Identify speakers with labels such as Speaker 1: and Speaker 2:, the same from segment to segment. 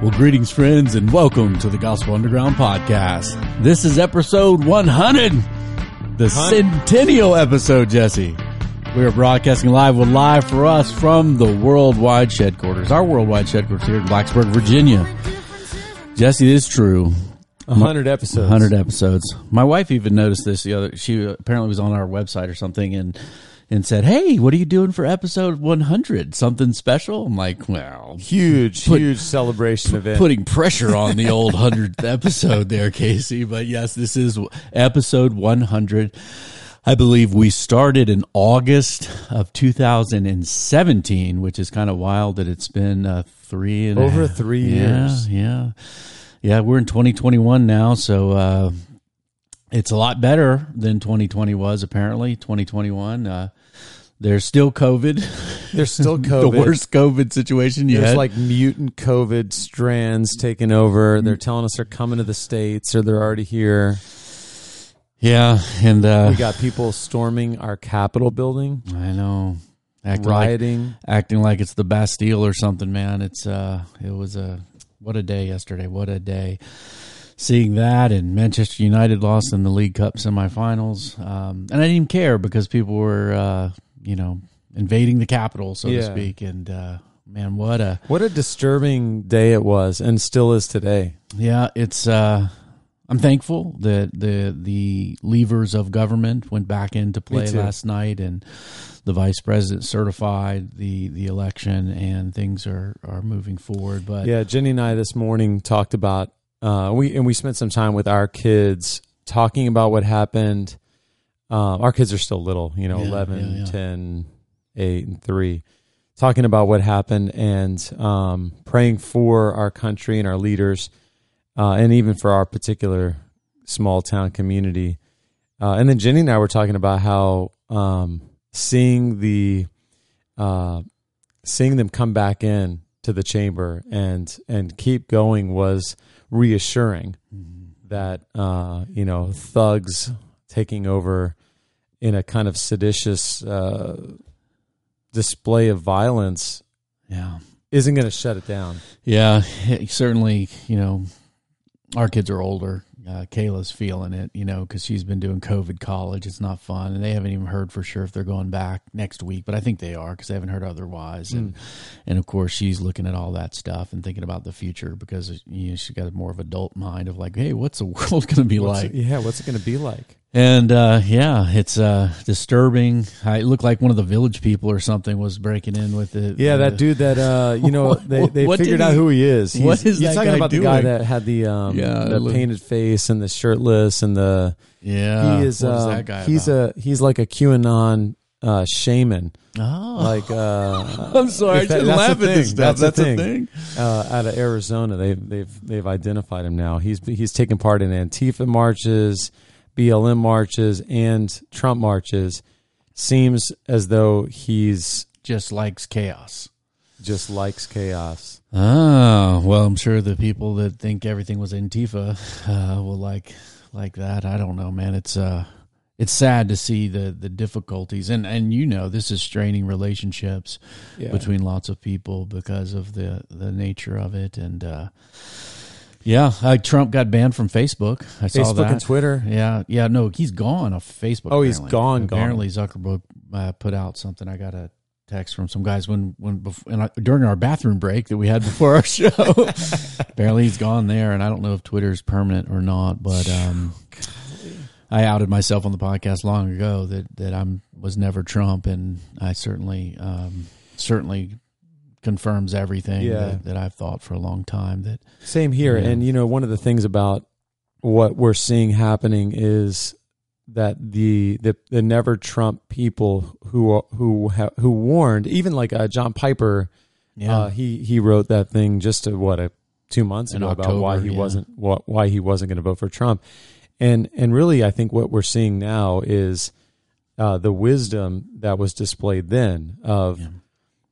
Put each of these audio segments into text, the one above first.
Speaker 1: Well, greetings, friends, and welcome to the Gospel Underground podcast. This is episode 100, the centennial episode, Jesse. We are broadcasting live with Live for Us from the Worldwide Headquarters, our Worldwide Headquarters here in Blacksburg, Virginia. Jesse, it is true.
Speaker 2: A hundred episodes.
Speaker 1: 100 episodes. My wife even noticed this the other, she apparently was on our website or something and, and said, Hey, what are you doing for episode 100? Something special? I'm like, well,
Speaker 2: Huge,
Speaker 1: Put-
Speaker 2: huge celebration event.
Speaker 1: putting pressure on the old 100th episode there, Casey. But yes, this is episode 100. I believe we started in August of 2017, which is kind of wild that it's been uh, three and
Speaker 2: Over three
Speaker 1: yeah,
Speaker 2: years.
Speaker 1: Yeah, yeah. We're in 2021 now, so uh, it's a lot better than 2020 was. Apparently, 2021. Uh, there's still COVID.
Speaker 2: There's still COVID.
Speaker 1: the worst COVID situation yet.
Speaker 2: There's like mutant COVID strands taking over. They're telling us they're coming to the states or they're already here.
Speaker 1: yeah, and uh,
Speaker 2: We got people storming our Capitol building,
Speaker 1: I know. Acting like,
Speaker 2: rioting.
Speaker 1: acting like it's the Bastille or something, man. It's uh it was a what a day yesterday. What a day. Seeing that and Manchester United lost in the League Cup semifinals. Um and I didn't even care because people were uh, you know, invading the Capitol, so to speak. And uh man, what a
Speaker 2: What a disturbing day it was and still is today.
Speaker 1: yeah, it's uh I'm thankful that the the levers of government went back into play last night and the vice president certified the the election and things are are moving forward but
Speaker 2: Yeah, Jenny and I this morning talked about uh, we and we spent some time with our kids talking about what happened. Uh, our kids are still little, you know,
Speaker 1: Yeah,
Speaker 2: 11,
Speaker 1: yeah, yeah.
Speaker 2: 10, 8, and 3. Talking about what happened and um, praying for our country and our leaders, uh, and even for our particular small town community. Uh, and then Jenny and I were talking about how um, seeing the uh, seeing them come back in to the chamber and and keep going was reassuring that uh, you know thugs taking over in a kind of seditious uh, display of violence
Speaker 1: yeah.
Speaker 2: isn't going to shut it down.
Speaker 1: yeah certainly you know our kids are older uh, Kayla's feeling it, you know, because she's been doing COVID college. It's not fun, and they haven't even heard for sure if they're going back next week. But I think they are because they haven't heard otherwise. And and of course, she's looking at all that stuff and thinking about the future because you know, she's got a more of adult mind of like, hey, what's the world going to be
Speaker 2: What's
Speaker 1: like?
Speaker 2: it- yeah, what's it going to be like?
Speaker 1: And uh, yeah, it's uh, disturbing. I, it looked like one of the village people or something was breaking in with it.
Speaker 2: Yeah, that dude that uh, you know they, they
Speaker 1: What
Speaker 2: figured out
Speaker 1: he-
Speaker 2: who he is. He's,
Speaker 1: what is
Speaker 2: you're
Speaker 1: that
Speaker 2: talking
Speaker 1: guy
Speaker 2: about the guy that had the um
Speaker 1: Yeah,
Speaker 2: the
Speaker 1: look-
Speaker 2: painted face and the shirtless and the
Speaker 1: Yeah,
Speaker 2: he is
Speaker 1: What is
Speaker 2: uh,
Speaker 1: that guy
Speaker 2: he's
Speaker 1: about?
Speaker 2: a he's like a QAnon uh, shaman.
Speaker 1: oh.
Speaker 2: Like uh,
Speaker 1: I'm sorry, I
Speaker 2: that-
Speaker 1: shouldn't
Speaker 2: that's
Speaker 1: laugh
Speaker 2: the
Speaker 1: at this stuff.
Speaker 2: That's
Speaker 1: That's, a
Speaker 2: thing.
Speaker 1: thing.
Speaker 2: uh, out of Arizona. They they've they've identified him now. He's he's taken part in Antifa marches, BLM marches, and Trump marches. Seems as though he's
Speaker 1: Just likes chaos.
Speaker 2: just likes chaos.
Speaker 1: Oh well, I'm sure the people that think everything was Antifa uh, will like like that. I don't know, man. It's uh, it's sad to see the the difficulties, and and you know, this is straining relationships
Speaker 2: Yeah.
Speaker 1: between lots of people because of the the nature of it, and uh, yeah, uh, Trump got banned from Facebook. I saw
Speaker 2: Facebook
Speaker 1: that.
Speaker 2: and Twitter.
Speaker 1: Yeah, yeah, no, he's gone off Facebook.
Speaker 2: Oh, he's
Speaker 1: apparently.
Speaker 2: gone, gone.
Speaker 1: Apparently, Zuckerberg uh, put out something. I got a text from some guys when when bef- and I, during our bathroom break that we had before our show. apparently, he's gone there, and I don't know if Twitter's permanent or not. But um, I outed myself on the podcast long ago that that I'm was never Trump, and I certainly um, certainly confirms everything
Speaker 2: Yeah.
Speaker 1: that, that I've thought for a long time. That
Speaker 2: Same here.
Speaker 1: Yeah.
Speaker 2: And you know, one of the things about what we're seeing happening is that the the, the never Trump people who who ha, who warned, even like uh, John Piper,
Speaker 1: yeah,
Speaker 2: uh, he he wrote that thing just to, what a two months
Speaker 1: In
Speaker 2: ago about why he
Speaker 1: yeah.
Speaker 2: wasn't what, why he wasn't going to vote for Trump, and and really, I think what we're seeing now is uh, the wisdom that was displayed then of
Speaker 1: Yeah.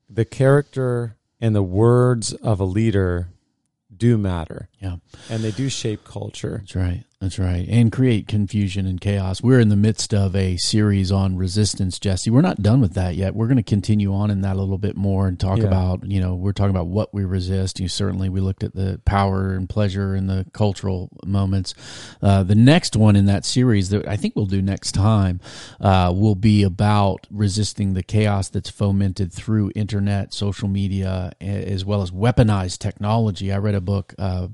Speaker 2: The character and the words of a leader do matter
Speaker 1: yeah,
Speaker 2: and they do shape culture.
Speaker 1: that's right. That's right. And create confusion and chaos. We're in the midst of a series on resistance, Jesse. We're not done with that yet. We're going to continue on in that a little bit more and talk
Speaker 2: Yeah.
Speaker 1: about, you know, we're talking about what we resist. You certainly we looked at the power and pleasure and the cultural moments. Uh, the next one in that series that I think we'll do next time uh, will be about resisting the chaos that's fomented through internet, social media, as well as weaponized technology. I read a book. Uh,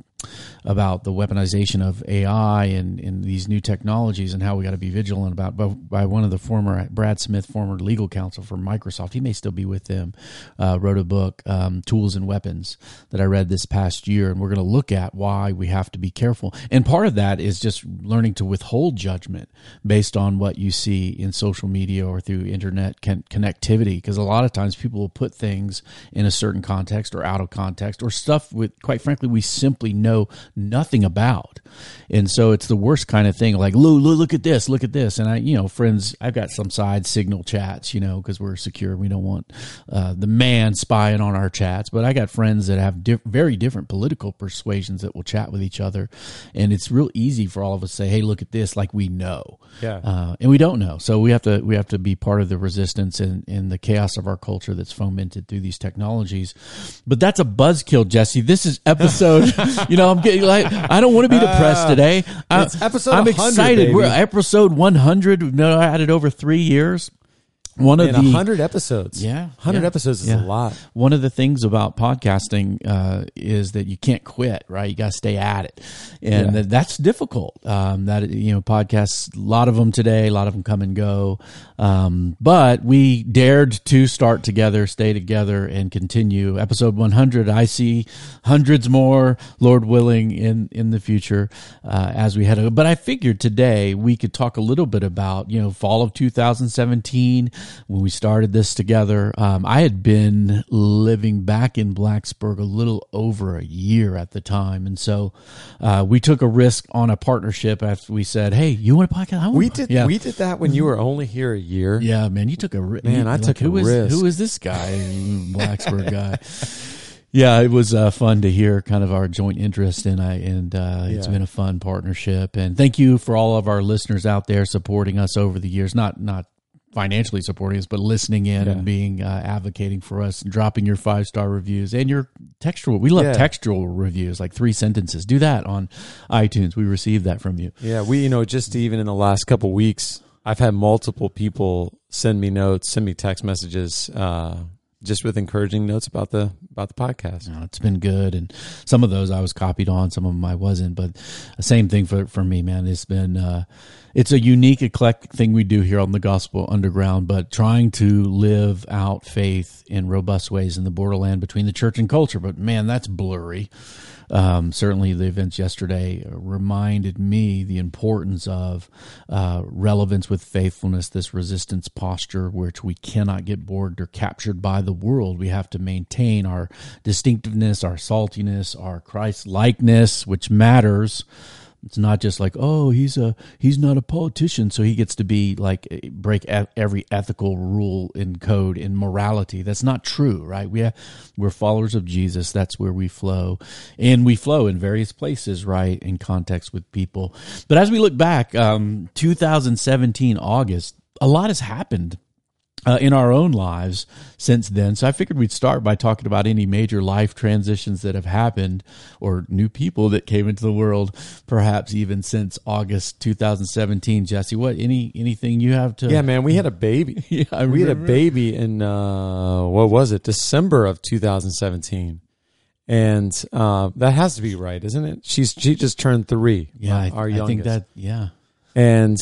Speaker 1: about the weaponization of AI and, and these new technologies and how we got to be vigilant about by, by one of the former Brad Smith, former legal counsel for Microsoft. He may still be with them. Uh, wrote a book, um, Tools and Weapons, that I read this past year, and we're going to look at why we have to be careful. And part of that is just learning to withhold judgment based on what you see in social media or through internet con- connectivity, because a lot of times people will put things in a certain context or out of context or stuff with, quite frankly, we simply know nothing about. And so it's the worst kind of thing. Like, Lou, Lou, look at this, look at this. And I, you know, friends, I've got some side signal chats, you know, because we're secure. We don't want uh, the man spying on our chats. But I got friends that have diff- very different political persuasions that will chat with each other. And it's real easy for all of us to say, hey, look at this, like we know.
Speaker 2: Yeah.
Speaker 1: Uh, and we don't know. So we have to we have to be part of the resistance and, and the chaos of our culture that's fomented through these technologies. But that's a buzzkill, Jesse. This is episode. you know, I'm getting like I don't want to be depressed ah. today. I,
Speaker 2: it's episode
Speaker 1: I'm
Speaker 2: 100,
Speaker 1: excited. We're
Speaker 2: baby.
Speaker 1: episode 100. We've now added over three years. One of
Speaker 2: And
Speaker 1: the
Speaker 2: 100 episodes.
Speaker 1: Yeah,
Speaker 2: 100
Speaker 1: yeah,
Speaker 2: episodes is
Speaker 1: yeah.
Speaker 2: a lot.
Speaker 1: one of the things about podcasting uh, is that you can't quit, right? You got to stay at it, and
Speaker 2: Yeah.
Speaker 1: that- that's difficult. Um, that you know, podcasts, a lot of them today, a lot of them come and go, um, but we dared to start together, stay together, and continue. Episode 100, I see hundreds more, Lord willing, in in the future uh, as we head. But I figured today we could talk a little bit about you know fall of 2017 when we started this together. Um, I had been living back in Blacksburg a little over a year at the time, and so uh, we took a risk on a partnership. After we said, "Hey, you want a podcast?" I want
Speaker 2: We did
Speaker 1: yeah.
Speaker 2: we did that when you were only here a year.
Speaker 1: Yeah, man, you took a ri-
Speaker 2: Man,
Speaker 1: you-
Speaker 2: I
Speaker 1: like,
Speaker 2: took a
Speaker 1: who is-
Speaker 2: risk.
Speaker 1: Who is this guy, Blacksburg guy? Yeah, it was uh, fun to hear kind of our joint interest, and I and uh, it's
Speaker 2: Yeah.
Speaker 1: been a fun partnership. And thank you for all of our listeners out there supporting us over the years. Not not financially supporting us, but listening in
Speaker 2: Yeah.
Speaker 1: and being uh, advocating for us, and dropping your five star reviews and your textual. We love
Speaker 2: Yeah.
Speaker 1: textual reviews, like three sentences. Do that on iTunes. We received that from you.
Speaker 2: Yeah, we you know just even in the last couple weeks, I've had multiple people send me notes, send me text messages, uh, just with encouraging notes about the about the podcast.
Speaker 1: No, it's been good, and some of those I was copied on, some of them I wasn't. But the same thing for for me, man. It's been uh, it's a unique, eclectic thing we do here on the Gospel Underground. But trying to live out faith in robust ways in the borderland between the church and culture. But man, that's blurry. Um, certainly, the events yesterday reminded me the importance of uh, relevance with faithfulness, this resistance posture, which we cannot get bored or captured by the world. We have to maintain our distinctiveness, our saltiness, our Christ likeness, which matters. It's not just like, oh, he's a he's not a politician, so he gets to be like eh, break every ethical rule and code in morality. That's not true, right? We have, we're followers of Jesus. That's where we flow, and we flow in various places, right, in context with people. But as we look back, um, 2017 August, a lot has happened uh, in our own lives since then. So I figured we'd start by talking about any major life transitions that have happened or new people that came into the world, perhaps even since August 2017. Jesse, what any anything you have to?
Speaker 2: Yeah, man, we had a baby.
Speaker 1: Yeah, I
Speaker 2: we had a baby in uh, what was it? December of 2017, and uh, that has to be right, isn't it? She's she just turned three.
Speaker 1: yeah. I,
Speaker 2: our
Speaker 1: I
Speaker 2: youngest.
Speaker 1: think that yeah.
Speaker 2: And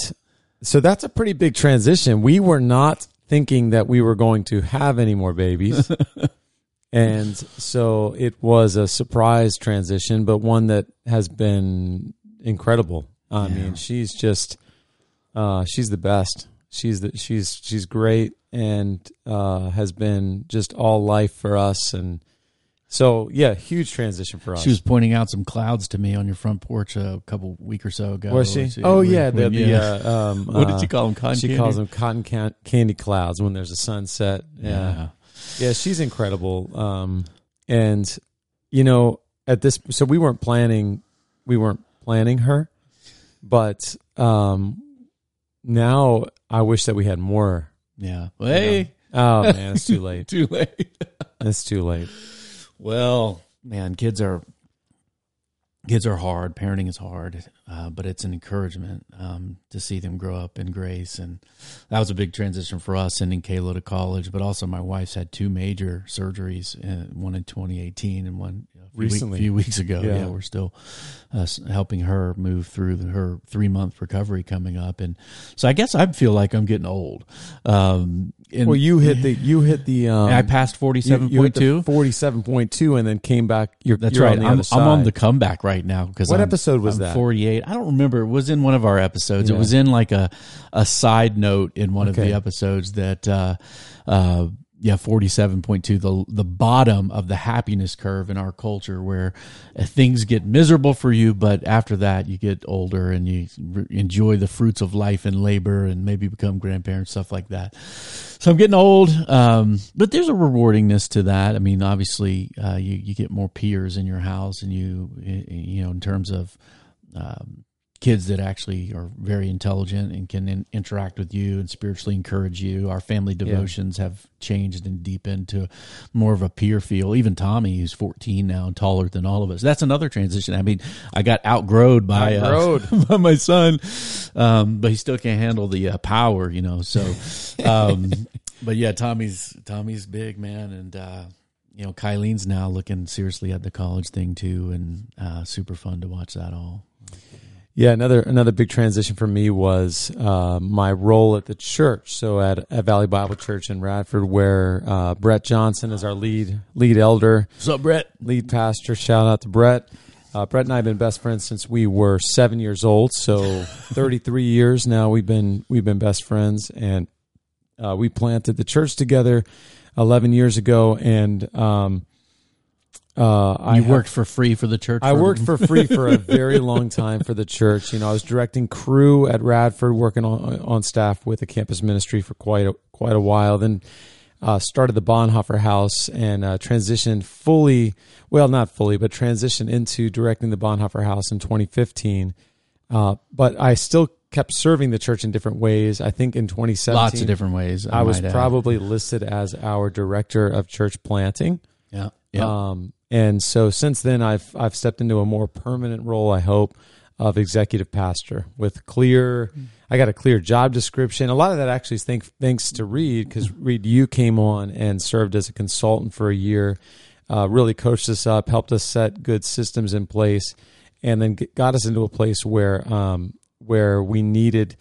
Speaker 2: so that's a pretty big transition. We were not thinking that we were going to have any more babies. and so it was a surprise transition, but one that has been incredible. I
Speaker 1: Yeah.
Speaker 2: mean, she's just uh she's the best. She's the she's she's great and uh has been just all life for us and so yeah, huge transition for us.
Speaker 1: She was pointing out some clouds to me on your front porch a couple week or so ago.
Speaker 2: was she?
Speaker 1: She-
Speaker 2: Oh
Speaker 1: when-
Speaker 2: yeah, the,
Speaker 1: when-
Speaker 2: the
Speaker 1: yeah.
Speaker 2: uh, um,
Speaker 1: what
Speaker 2: uh,
Speaker 1: did you call them? Cotton
Speaker 2: she
Speaker 1: candy?
Speaker 2: calls them cotton can- candy clouds when there's a sunset. Yeah. yeah, she's incredible. Um, and you know, at this, so we weren't planning, we weren't planning her. but um, now I wish that we had more.
Speaker 1: Yeah. Hey,
Speaker 2: Oh man, it's too late.
Speaker 1: too late.
Speaker 2: It's too late.
Speaker 1: Well, man, kids are kids are hard. Parenting is hard, uh, but it's an encouragement um, to see them grow up in grace. And that was a big transition for us, sending Kayla to college. But also, my wife's had two major surgeries, uh, one in 2018 and one a few week- few weeks ago.
Speaker 2: Yeah.
Speaker 1: Yeah, we're still uh, helping her move through the, her three month recovery coming up. And so, I guess I feel like I'm getting old. Um, and
Speaker 2: Well, you hit the you hit the um,
Speaker 1: I passed
Speaker 2: you- you
Speaker 1: forty-seven
Speaker 2: hit
Speaker 1: point
Speaker 2: the
Speaker 1: two.
Speaker 2: 47.2 and then came back. You're,
Speaker 1: That's
Speaker 2: you're
Speaker 1: right.
Speaker 2: On the
Speaker 1: I'm, I'm on the comeback right now because
Speaker 2: What
Speaker 1: I'm-
Speaker 2: episode was
Speaker 1: I'm
Speaker 2: that?
Speaker 1: 48. I don't remember. It was in one of our episodes. It was in like a a side note in one of the episodes that uh uh yeah, 47.2 the the bottom of the happiness curve in our culture where uh, things get miserable for you but after that you get older and you re- enjoy the fruits of life and labor and maybe become grandparents stuff like that. So I'm getting old, um, but there's a rewardingness to that. I mean, obviously, uh, you you get more peers in your house, and you you know in terms of um, kids that actually are very intelligent and can in, interact with you and spiritually encourage you. Our family devotions have changed and deepened to more of a peer feel. Even Tommy, who's 14 now and taller than all of us, that's another transition. I mean, I got outgrowed by uh, by my son, um, but he still can't handle the uh, power, you know. So, um, but yeah, Tommy's Tommy's big man, and uh, you know, Kylene's now looking seriously at the college thing too, and uh, super fun to watch that all.
Speaker 2: Yeah, another another big transition for me was uh, my role at the church. So at, at Valley Bible Church in Radford, where uh, Brett Johnson is our lead lead elder,
Speaker 1: What's up, Brett?
Speaker 2: lead pastor. Shout out to Brett. Uh, Brett and I have been best friends since we were seven years old. So 33 years now we've been we've been best friends, and uh, we planted the church together 11 years ago. And um, uh, I
Speaker 1: you
Speaker 2: have-
Speaker 1: worked for free for the church.
Speaker 2: I worked for free for a very long time for the church. You know, I was directing Cru at Radford, working on on staff with the campus ministry for quite a, quite a while. Then uh, started the Bonhoeffer House and uh, transitioned fully, well, not fully, but transitioned into directing the Bonhoeffer House in 2015. Uh, but I still kept serving the church in different ways. I think in 2017,
Speaker 1: lots of different ways. I,
Speaker 2: I was
Speaker 1: might add.
Speaker 2: probably listed as our director of church planting.
Speaker 1: yeah, yeah.
Speaker 2: Um, and so since then, I've I've stepped into a more permanent role. I hope of executive pastor with clear. I got a clear job description. A lot of that actually is thank, thanks to Reid because Reid, you came on and served as a consultant for a year. Uh, really coached us up, helped us set good systems in place, and then got us into a place where um, where we needed.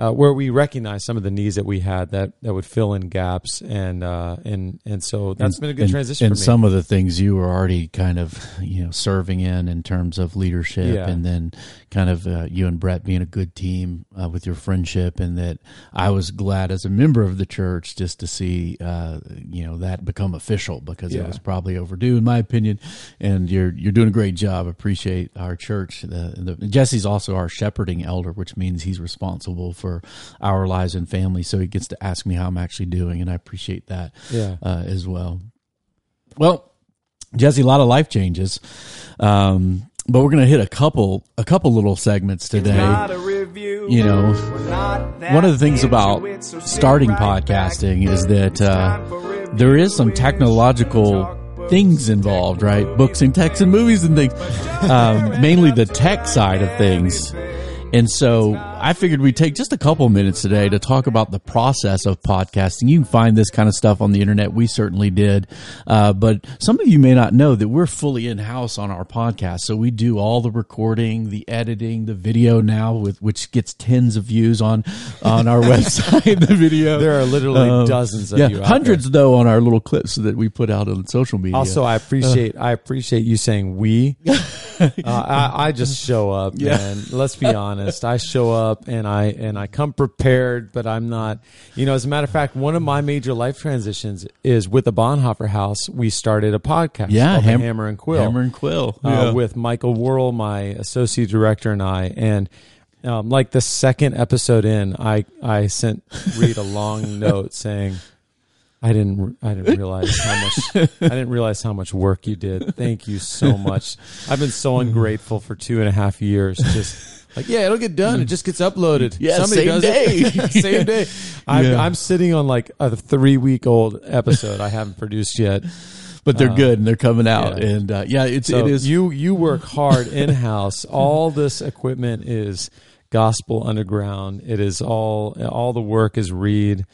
Speaker 2: Uh, where we recognize some of the needs that we had that, that would fill in gaps and uh, and and so that's
Speaker 1: And-
Speaker 2: been a good
Speaker 1: and-
Speaker 2: transition
Speaker 1: And
Speaker 2: for me.
Speaker 1: some of the things you were already kind of, you know, serving in in terms of leadership,
Speaker 2: Yeah.
Speaker 1: and then kind of uh, you and Brett being a good team uh, with your friendship, and that I was glad as a member of the church just to see, uh, you know, that become official because
Speaker 2: Yeah.
Speaker 1: it was probably overdue in my opinion. And you're you're doing a great job. Appreciate our church. The, the Jesse's also our shepherding elder, which means he's responsible for our lives and family. So he gets to ask me how I'm actually doing, and I appreciate that
Speaker 2: yeah.
Speaker 1: uh, as well. Well, Jesse, a lot of life changes, um, but we're going to hit a couple a couple little segments today. You know, one of the things about starting podcasting is that uh, there is some technological things involved, right? Books and texts and movies and things, um, mainly the tech side of things. And so I figured we'd take just a couple minutes today to talk about the process of podcasting. You can find this kind of stuff on the internet. We certainly did. Uh, but some of you may not know that we're fully in house on our podcast. So we do all the recording, the editing, the video now with, which gets tens of views on, on our website, the video.
Speaker 2: There are literally
Speaker 1: Um,
Speaker 2: dozens of
Speaker 1: yeah,
Speaker 2: you.
Speaker 1: hundreds though on our little clips that we put out on social media.
Speaker 2: Also, I appreciate I appreciate you saying we. uh, I, I just show up,
Speaker 1: Yeah.
Speaker 2: man. Let's be honest. I show up and I and I come prepared, but I'm not. You know, as a matter of fact, one of my major life transitions is with the Bonhoeffer House. We started a podcast.
Speaker 1: yeah,
Speaker 2: called
Speaker 1: Ham-
Speaker 2: Hammer and Quill.
Speaker 1: Hammer and Quill.
Speaker 2: uh,
Speaker 1: Yeah.
Speaker 2: with Michael Worrell, my associate director, and I. And um, like the second episode in, I I sent Reid a long note saying, "I didn't I didn't realize how much I didn't realize how much work you did. Thank you so much. I've been so ungrateful for two and a half years. Just Like, yeah, it'll get done. It just gets uploaded.
Speaker 1: Yeah, same
Speaker 2: does
Speaker 1: day.
Speaker 2: it. same day. I'm,
Speaker 1: Yeah.
Speaker 2: I'm sitting on like a three week old episode I haven't produced yet.
Speaker 1: but they're good and they're coming out.
Speaker 2: yeah.
Speaker 1: And uh, yeah, it's
Speaker 2: So
Speaker 1: it is.
Speaker 2: you you work hard in house. all this equipment is gospel underground. It is all all the work is Reid.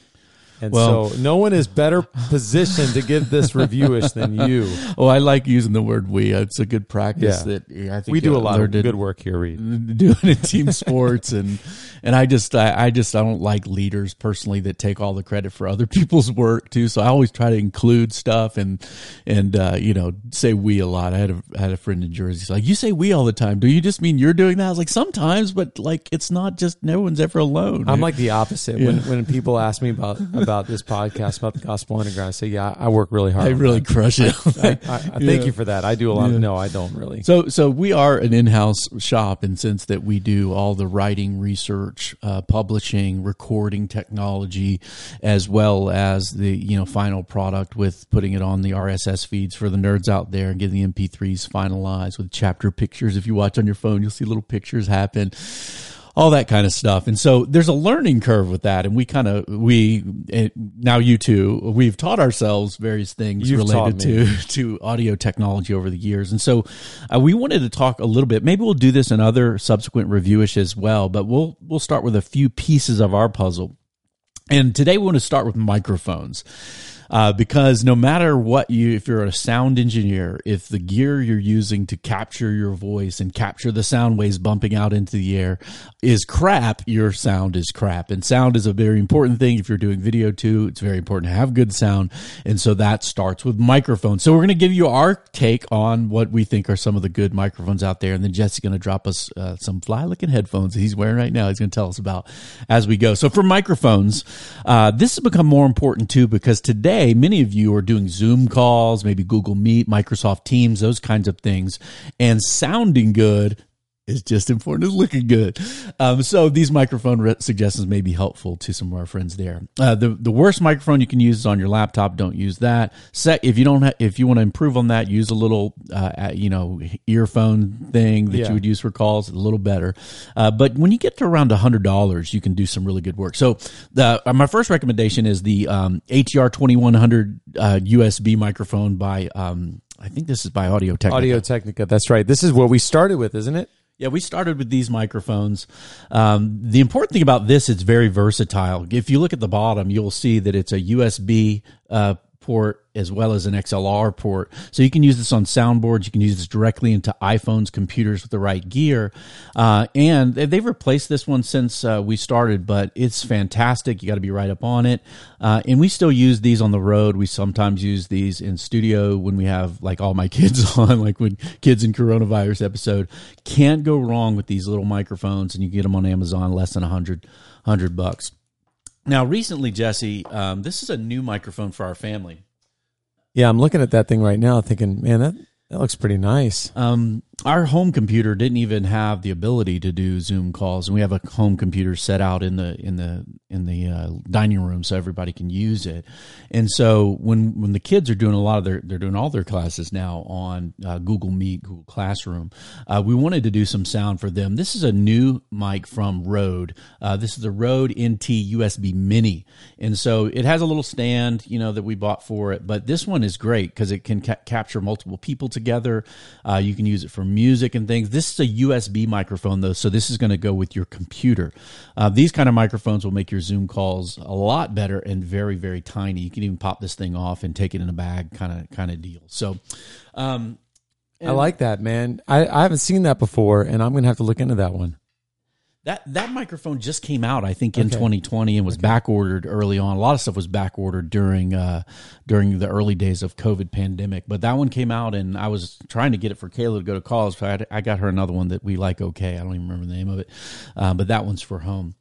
Speaker 2: And
Speaker 1: Well-
Speaker 2: so no one is better positioned to give this reviewish than you.
Speaker 1: oh, I like using the word "we." It's a good practice.
Speaker 2: Yeah.
Speaker 1: That yeah, I think
Speaker 2: We do
Speaker 1: uh,
Speaker 2: a lot of good work here, Reid.
Speaker 1: doing in team sports and and I just I, I just I don't like leaders personally that take all the credit for other people's work too. So I always try to include stuff and and uh, you know say we a lot. I had a I had a friend in Jersey. He's like, you say we all the time. Do you just mean you're doing that? I was like, sometimes, but like it's not just no one's ever alone.
Speaker 2: I'm like the opposite. When when people ask me about about this podcast about the gospel underground, I say, yeah, I work really hard.
Speaker 1: I really
Speaker 2: that.
Speaker 1: crush it.
Speaker 2: I, I, I thank
Speaker 1: Yeah.
Speaker 2: you for that. I do a lot.
Speaker 1: Yeah.
Speaker 2: Of, no, I don't really.
Speaker 1: So, so we are an in-house shop in the sense that we do all the writing, research, uh, publishing, recording technology, as well as the you know final product with putting it on the RSS feeds for the nerds out there and getting the MP3s finalized with chapter pictures. If you watch on your phone, you'll see little pictures happen. All that kind of stuff, and so there's a learning curve with that, and we kind of we eh, now you two we've taught ourselves various things
Speaker 2: You've
Speaker 1: related to to audio technology over the years. And so uh, we wanted to talk a little bit. Maybe we'll do this in other subsequent reviewish as well, but we'll we'll start with a few pieces of our puzzle. And today we want to start with microphones. Uh, because no matter what you, if you're a sound engineer, if the gear you're using to capture your voice and capture the sound waves bumping out into the air is crap, your sound is crap. And sound is a very important thing. If you're doing video too, it's very important to have good sound. And so that starts with microphones. So we're going to give you our take on what we think are some of the good microphones out there. And then Jesse's going to drop us uh, some fly looking headphones that he's wearing right now. He's going to tell us about as we go. So for microphones, uh, this has become more important too because today many of you are doing Zoom calls, maybe Google Meet, Microsoft Teams, those kinds of things, and sounding good is just important as looking good. Um, so these microphone re- suggestions may be helpful to some of our friends there. Uh, the the worst microphone you can use is on your laptop. Don't use that. Set if you don't ha- if you want to improve on that, use a little uh, uh, you know earphone thing that
Speaker 2: Yeah.
Speaker 1: you would use for calls. A little better. Uh, but when you get to around a hundred dollars, you can do some really good work. So the uh, my first recommendation is the um, ATR twenty one hundred uh, USB microphone by. Um, I think this is by Audio Technica.
Speaker 2: Audio Technica. That's right. This is what we started with, isn't it?
Speaker 1: Yeah, we started with these microphones. Um, the important thing about this, it's very versatile. If you look at the bottom, you'll see that it's a USB uh, port as well as an XLR port. So you can use this on soundboards. You can use this directly into iPhones, computers with the right gear. Uh, and they- they've replaced this one since uh, we started, but it's fantastic. You got to be right up on it. Uh, and we still use these on the road. We sometimes use these in studio when we have like all my kids on, like when kids in coronavirus episode. Can't go wrong with these little microphones, and you get them on Amazon less than a hundred hundred bucks. Now, recently, Jesse, um, this is a new microphone for our family.
Speaker 2: Yeah, I'm looking at that thing right now, thinking, man, that that looks pretty nice.
Speaker 1: Um, our home computer didn't even have the ability to do Zoom calls, and we have a home computer set out in the in the in the uh, dining room so everybody can use it. And so when when the kids are doing a lot of their they're doing all their classes now on uh, Google Meet, Google Classroom, uh, we wanted to do some sound for them. This is a new mic from Rode. Uh, this is the Rode NT USB Mini, and so it has a little stand, you know, that we bought for it. But this one is great because it can ca- capture multiple people together. Uh, you can use it for music and things. This is a USB microphone though, so this is going to go with your computer. Uh, these kind of microphones will make your Zoom calls a lot better and very very tiny. You can even pop this thing off and take it in a bag, kind of kind of deal. So. Um,
Speaker 2: I like that, man. I, I haven't seen that before, and I'm gonna have to look into that one.
Speaker 1: That that microphone just came out, I think, in
Speaker 2: Okay.
Speaker 1: 2020 and was back ordered early on. A lot of stuff was back ordered during uh, during the early days of COVID pandemic, but that one came out, and I was trying to get it for Kayla to go to college. So I, I got her another one that we like. Okay, I don't even remember the name of it, uh, but that one's for home.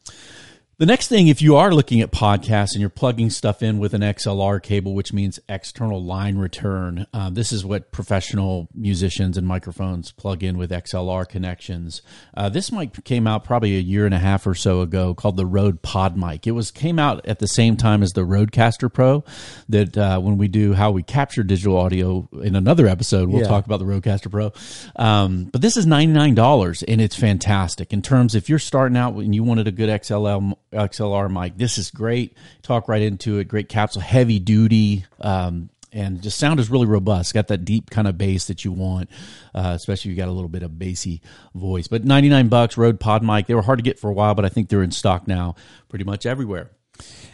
Speaker 1: The next thing, if you are looking at podcasts and you're plugging stuff in with an XLR cable, which means external line return, uh, this is what professional musicians and microphones plug in with XLR connections. Uh, this mic came out probably a year and a half or so ago, called the Rode Pod Mic. It was came out at the same time as the Rodecaster Pro. That uh, when we do how we capture digital audio in another episode, we'll
Speaker 2: Yeah.
Speaker 1: talk about the Rodecaster Pro. Um, but this is ninety nine dollars, and it's fantastic in terms if you're starting out and you wanted a good XLR XLR mic. This is great. Talk right into it. Great capsule, heavy duty. Um, and just sound is really robust. Got that deep kind of bass that you want, uh, especially if you got a little bit of bassy voice. But ninety nine bucks, Rode Pod mic. They were hard to get for a while, but I think they're in stock now, pretty much everywhere.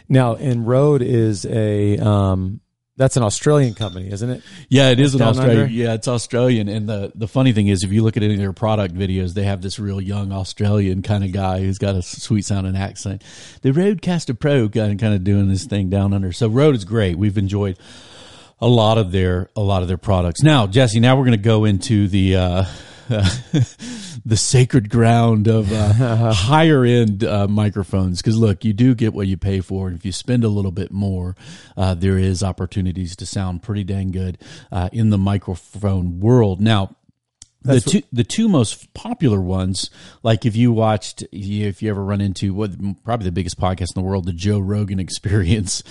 Speaker 2: Now, and Rode is a um, that's an Australian company, isn't it?
Speaker 1: Yeah, it is an
Speaker 2: Down
Speaker 1: Australian.
Speaker 2: under?
Speaker 1: Yeah, it's Australian. And the the funny thing is, if you look at any of their product videos, they have this real young Australian kind of guy who's got a sweet sounding accent. The Rodecaster Pro kind of kind of doing this thing down under. So Rode is great. We've enjoyed a lot of their a lot of their products. Now, Jesse, now we're going to go into the. Uh, the sacred ground of uh, higher end uh, microphones. Because look you do get what you pay for and if you spend a little bit more uh, there is opportunities to sound pretty dang good uh, in the microphone world. Now the
Speaker 2: That's
Speaker 1: two the two most popular ones, like if you watched, if you ever run into what probably the biggest podcast in the world, the Joe Rogan Experience,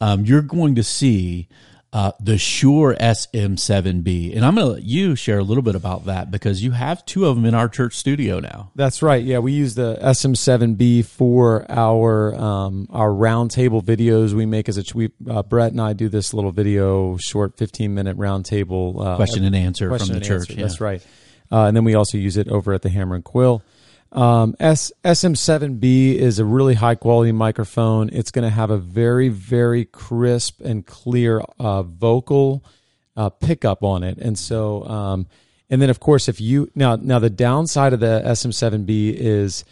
Speaker 1: um, you're going to see uh, the Shure SM7B, and I'm going to let you share a little bit about that because you have two of them in our church studio now.
Speaker 2: That's right. Yeah, we use the SM7B for our um, our roundtable videos we make as a we uh, Brett and I do this little video, short 15 minute roundtable uh,
Speaker 1: Question and answer
Speaker 2: question
Speaker 1: from the church.
Speaker 2: answer. That's right. Uh, and then we also use it over at the Hammer and Quill. Um, S- SM7B is a really high quality microphone. It's going to have a very, very crisp and clear uh, vocal uh, pickup on it. And so, um, and then of course, if you now, now the downside of the SM7B is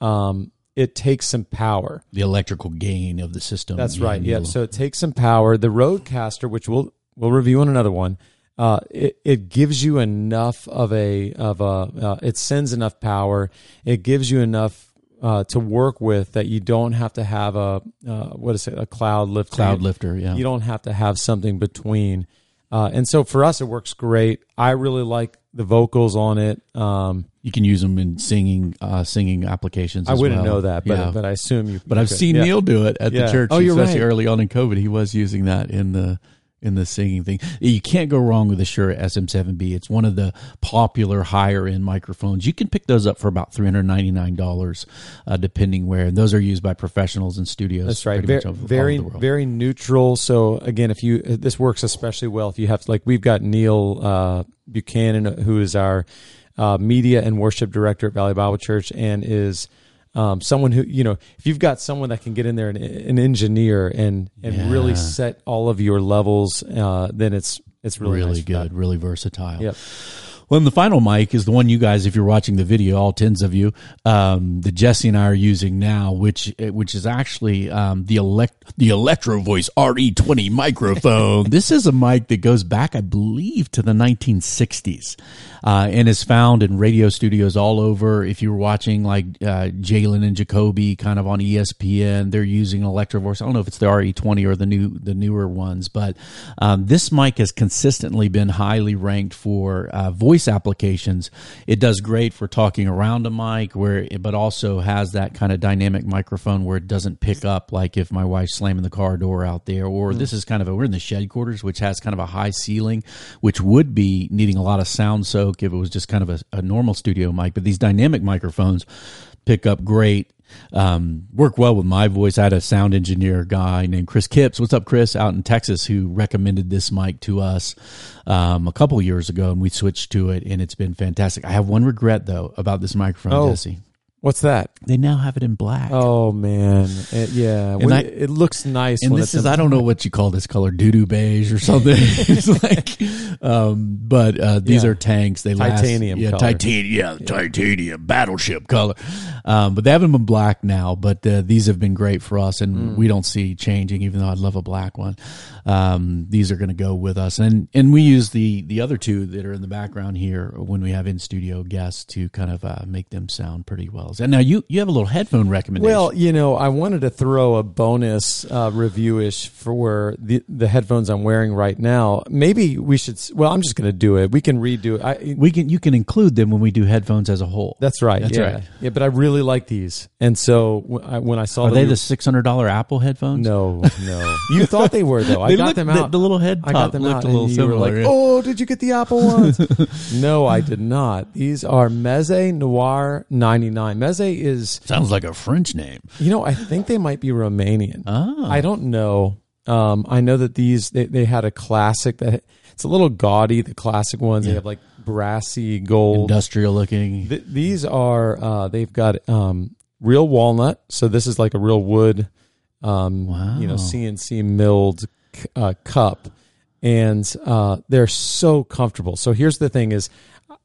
Speaker 2: um, it takes some power.
Speaker 1: The electrical gain of the system.
Speaker 2: That's right. Yeah. So it takes some power. The Rodecaster, which we'll we'll review on another one, uh, it it gives you enough of a of a uh, it sends enough power. It gives you enough. Uh, to work with that you don't have to have a uh, what is it a cloud lift
Speaker 1: cloud lifter. Yeah.
Speaker 2: you don't have to have something between uh, and so for us it works great i really like the vocals on it um,
Speaker 1: You can use them in singing uh, singing applications.
Speaker 2: i wouldn't
Speaker 1: well.
Speaker 2: know that but
Speaker 1: Yeah.
Speaker 2: but i assume you
Speaker 1: But
Speaker 2: you
Speaker 1: I've
Speaker 2: could.
Speaker 1: seen
Speaker 2: Yeah.
Speaker 1: Neil do it at
Speaker 2: Yeah.
Speaker 1: the church,
Speaker 2: Oh, you're
Speaker 1: especially
Speaker 2: right.
Speaker 1: early on in COVID. He was using that in the in the singing thing. You can't go wrong with the Shure SM7B. It's one of the popular higher end microphones. You can pick those up for about three hundred ninety nine dollars, uh, depending where. And those are used by professionals in studios.
Speaker 2: That's right. Very,
Speaker 1: much over-
Speaker 2: very, very neutral. So again, if you this works especially well if you have like we've got Neil uh, Buchanan, who is our uh, media and worship director at Valley Bible Church, and is um, someone who you know if you've got someone that can get in there and an engineer and and
Speaker 1: Yeah.
Speaker 2: really set all of your levels, uh, then it's it's really
Speaker 1: really
Speaker 2: nice
Speaker 1: good, really versatile.
Speaker 2: Yep.
Speaker 1: Well, and the final mic is the one you guys, if you're watching the video, all tens of you, um, that Jesse and I are using now, which which is actually um, the elect the Electro Voice RE20 microphone. this is a mic that goes back, I believe, to the 1960s, uh, and is found in radio studios all over. If you were watching like uh, Jalen and Jacoby, kind of on ESPN, they're using an Electro Voice. I don't know if it's the RE20 or the new the newer ones, but um, this mic has consistently been highly ranked for uh, voice applications. It does great for talking around a mic, where but also has that kind of dynamic microphone where it doesn't pick up like if my wife's slamming the car door out there, or hmm. this is kind of a we're in the shed quarters, which has kind of a high ceiling, which would be needing a lot of sound soak if it was just kind of a, a normal studio mic. But these dynamic microphones pick up great um, work well with my voice. I had a sound engineer guy named Chris Kipps. What's up, Chris? Out in Texas, who recommended this mic to us um, a couple years ago, and we switched to it, and it's been fantastic. I have one regret though about this microphone,
Speaker 2: Oh.
Speaker 1: Jesse.
Speaker 2: What's that?
Speaker 1: They now have it in black.
Speaker 2: Oh man, It- yeah. When-
Speaker 1: I-
Speaker 2: it looks nice.
Speaker 1: and this is I don't know what you call this color, doo doo beige or something. it's like, um, but uh, these
Speaker 2: Yeah.
Speaker 1: are tanks. They last,
Speaker 2: Titanium
Speaker 1: yeah,
Speaker 2: color.
Speaker 1: titanium, titanium, battleship color. Um, but they have them in black now. But uh, these have been great for us, and
Speaker 2: Mm.
Speaker 1: we don't see changing. Even though I'd love a black one, um, these are going to go with us, and and we use the the other two that are in the background here when we have in studio guests to kind of uh, make them sound pretty well And now you you have a little headphone recommendation.
Speaker 2: Well, you know, I wanted to throw a bonus uh, review-ish for the the headphones I'm wearing right now. Maybe we should. Well, I'm just going to do it. We can redo it. I,
Speaker 1: we can you can include them when we do headphones as a whole.
Speaker 2: that's right.
Speaker 1: That's
Speaker 2: yeah.
Speaker 1: right.
Speaker 2: Yeah, but I really like these, and so when I, when I saw
Speaker 1: Are they the six hundred dollar Apple headphones?
Speaker 2: No, no. You thought they were though. I
Speaker 1: They
Speaker 2: got
Speaker 1: look-
Speaker 2: them
Speaker 1: the-
Speaker 2: out.
Speaker 1: the little head
Speaker 2: I got
Speaker 1: top
Speaker 2: them
Speaker 1: looked
Speaker 2: out.
Speaker 1: a little
Speaker 2: and you were like. "Oh, did you get the Apple ones?" no, I did not. These are Meze Noir 99. Meze is,
Speaker 1: Sounds like a French name.
Speaker 2: you know, I think they might be Romanian.
Speaker 1: Ah.
Speaker 2: I don't know. Um, I know that these they, they had a classic that it's a little gaudy. The classic ones they have like brassy gold.
Speaker 1: Industrial looking.
Speaker 2: Th- these are uh, they've got um, real walnut. So this is like a real wood, um, you know, CNC milled c- uh, cup, and uh, they're so comfortable. So here's the thing: is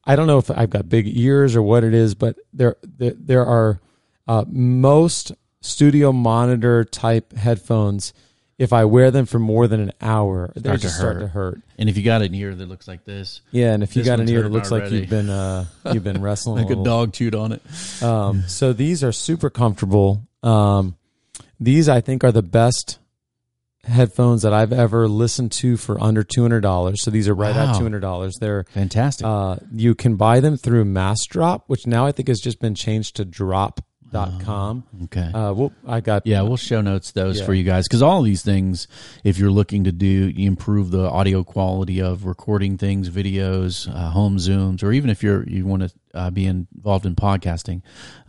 Speaker 2: I don't know if I've got big ears or what it is, but there there, there are uh, most studio monitor type headphones. If I wear them for more than an hour, they
Speaker 1: Start to
Speaker 2: just start
Speaker 1: hurt.
Speaker 2: to hurt.
Speaker 1: And if you got an ear that looks like this,
Speaker 2: Yeah, and if you got an ear that looks like you've been uh, you've been wrestling
Speaker 1: like a
Speaker 2: little-
Speaker 1: dog chewed on it.
Speaker 2: um, so these are super comfortable. Um, these I think are the best headphones that I've ever listened to for under two hundred dollars. So these are right at two hundred dollars. They're
Speaker 1: Fantastic.
Speaker 2: uh, you can buy them through Massdrop, which now I think has just been changed to Drop.com.
Speaker 1: okay.
Speaker 2: Uh, well, I got
Speaker 1: Yeah, we'll show notes those
Speaker 2: Yeah.
Speaker 1: for you guys because all these things, if you're looking to do improve the audio quality of recording things, videos, uh, home zooms, or even if you're you want to uh, be involved in podcasting,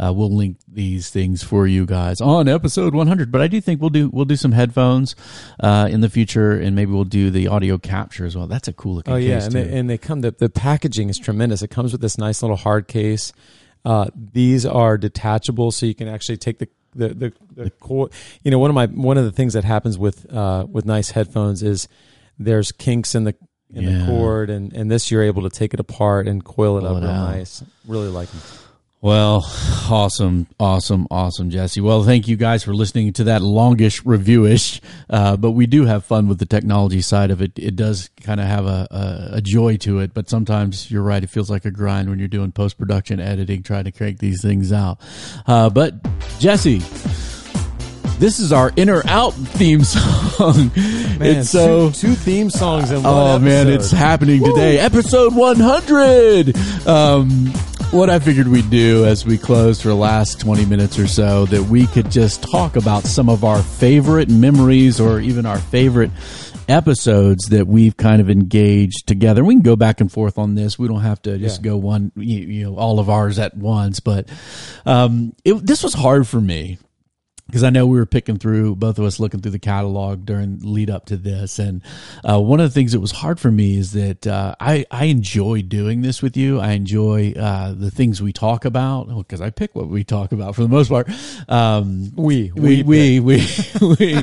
Speaker 1: uh, we'll link these things for you guys on episode 100. But I do think we'll do we'll do some headphones uh, in the future, and maybe we'll do the audio capture as well. That's a cool looking.
Speaker 2: Oh yeah, and they, and they come. The, the packaging is tremendous. It comes with this nice little hard case. Uh, these are detachable, so you can actually take the the the, the cord. You know, one of my one of the things that happens with uh, with nice headphones is there's kinks in the in
Speaker 1: Yeah.
Speaker 2: the cord, and and this you're able to take it apart and coil it
Speaker 1: Pull
Speaker 2: up
Speaker 1: it
Speaker 2: real
Speaker 1: out.
Speaker 2: nice. Really like them.
Speaker 1: Well, awesome, awesome, awesome, Jesse. Well, thank you guys for listening to that longish reviewish, uh, but we do have fun with the technology side of it. It does kind of have a, a, a joy to it, but sometimes you're right; it feels like a grind when you're doing post production editing, trying to crank these things out. Uh, but Jesse, this is our inner out theme song.
Speaker 2: Man,
Speaker 1: it's so
Speaker 2: two, two theme songs in one.
Speaker 1: Oh man, it's happening today. Episode 100. Um, what I figured we'd do as we close for the last 20 minutes or so that we could just talk about some of our favorite memories or even our favorite episodes that we've kind of engaged together. We can go back and forth on this. We don't have to just
Speaker 2: Yeah.
Speaker 1: go one, you, you know, all of ours at once, but um, it, this was hard for me because I know we were picking through both of us looking through the catalog during lead up to this, and uh, one of the things that was hard for me is that uh, I I enjoy doing this with you. I enjoy uh, the things we talk about because I pick what we talk about for the most part. Um,
Speaker 2: we
Speaker 1: we we we, we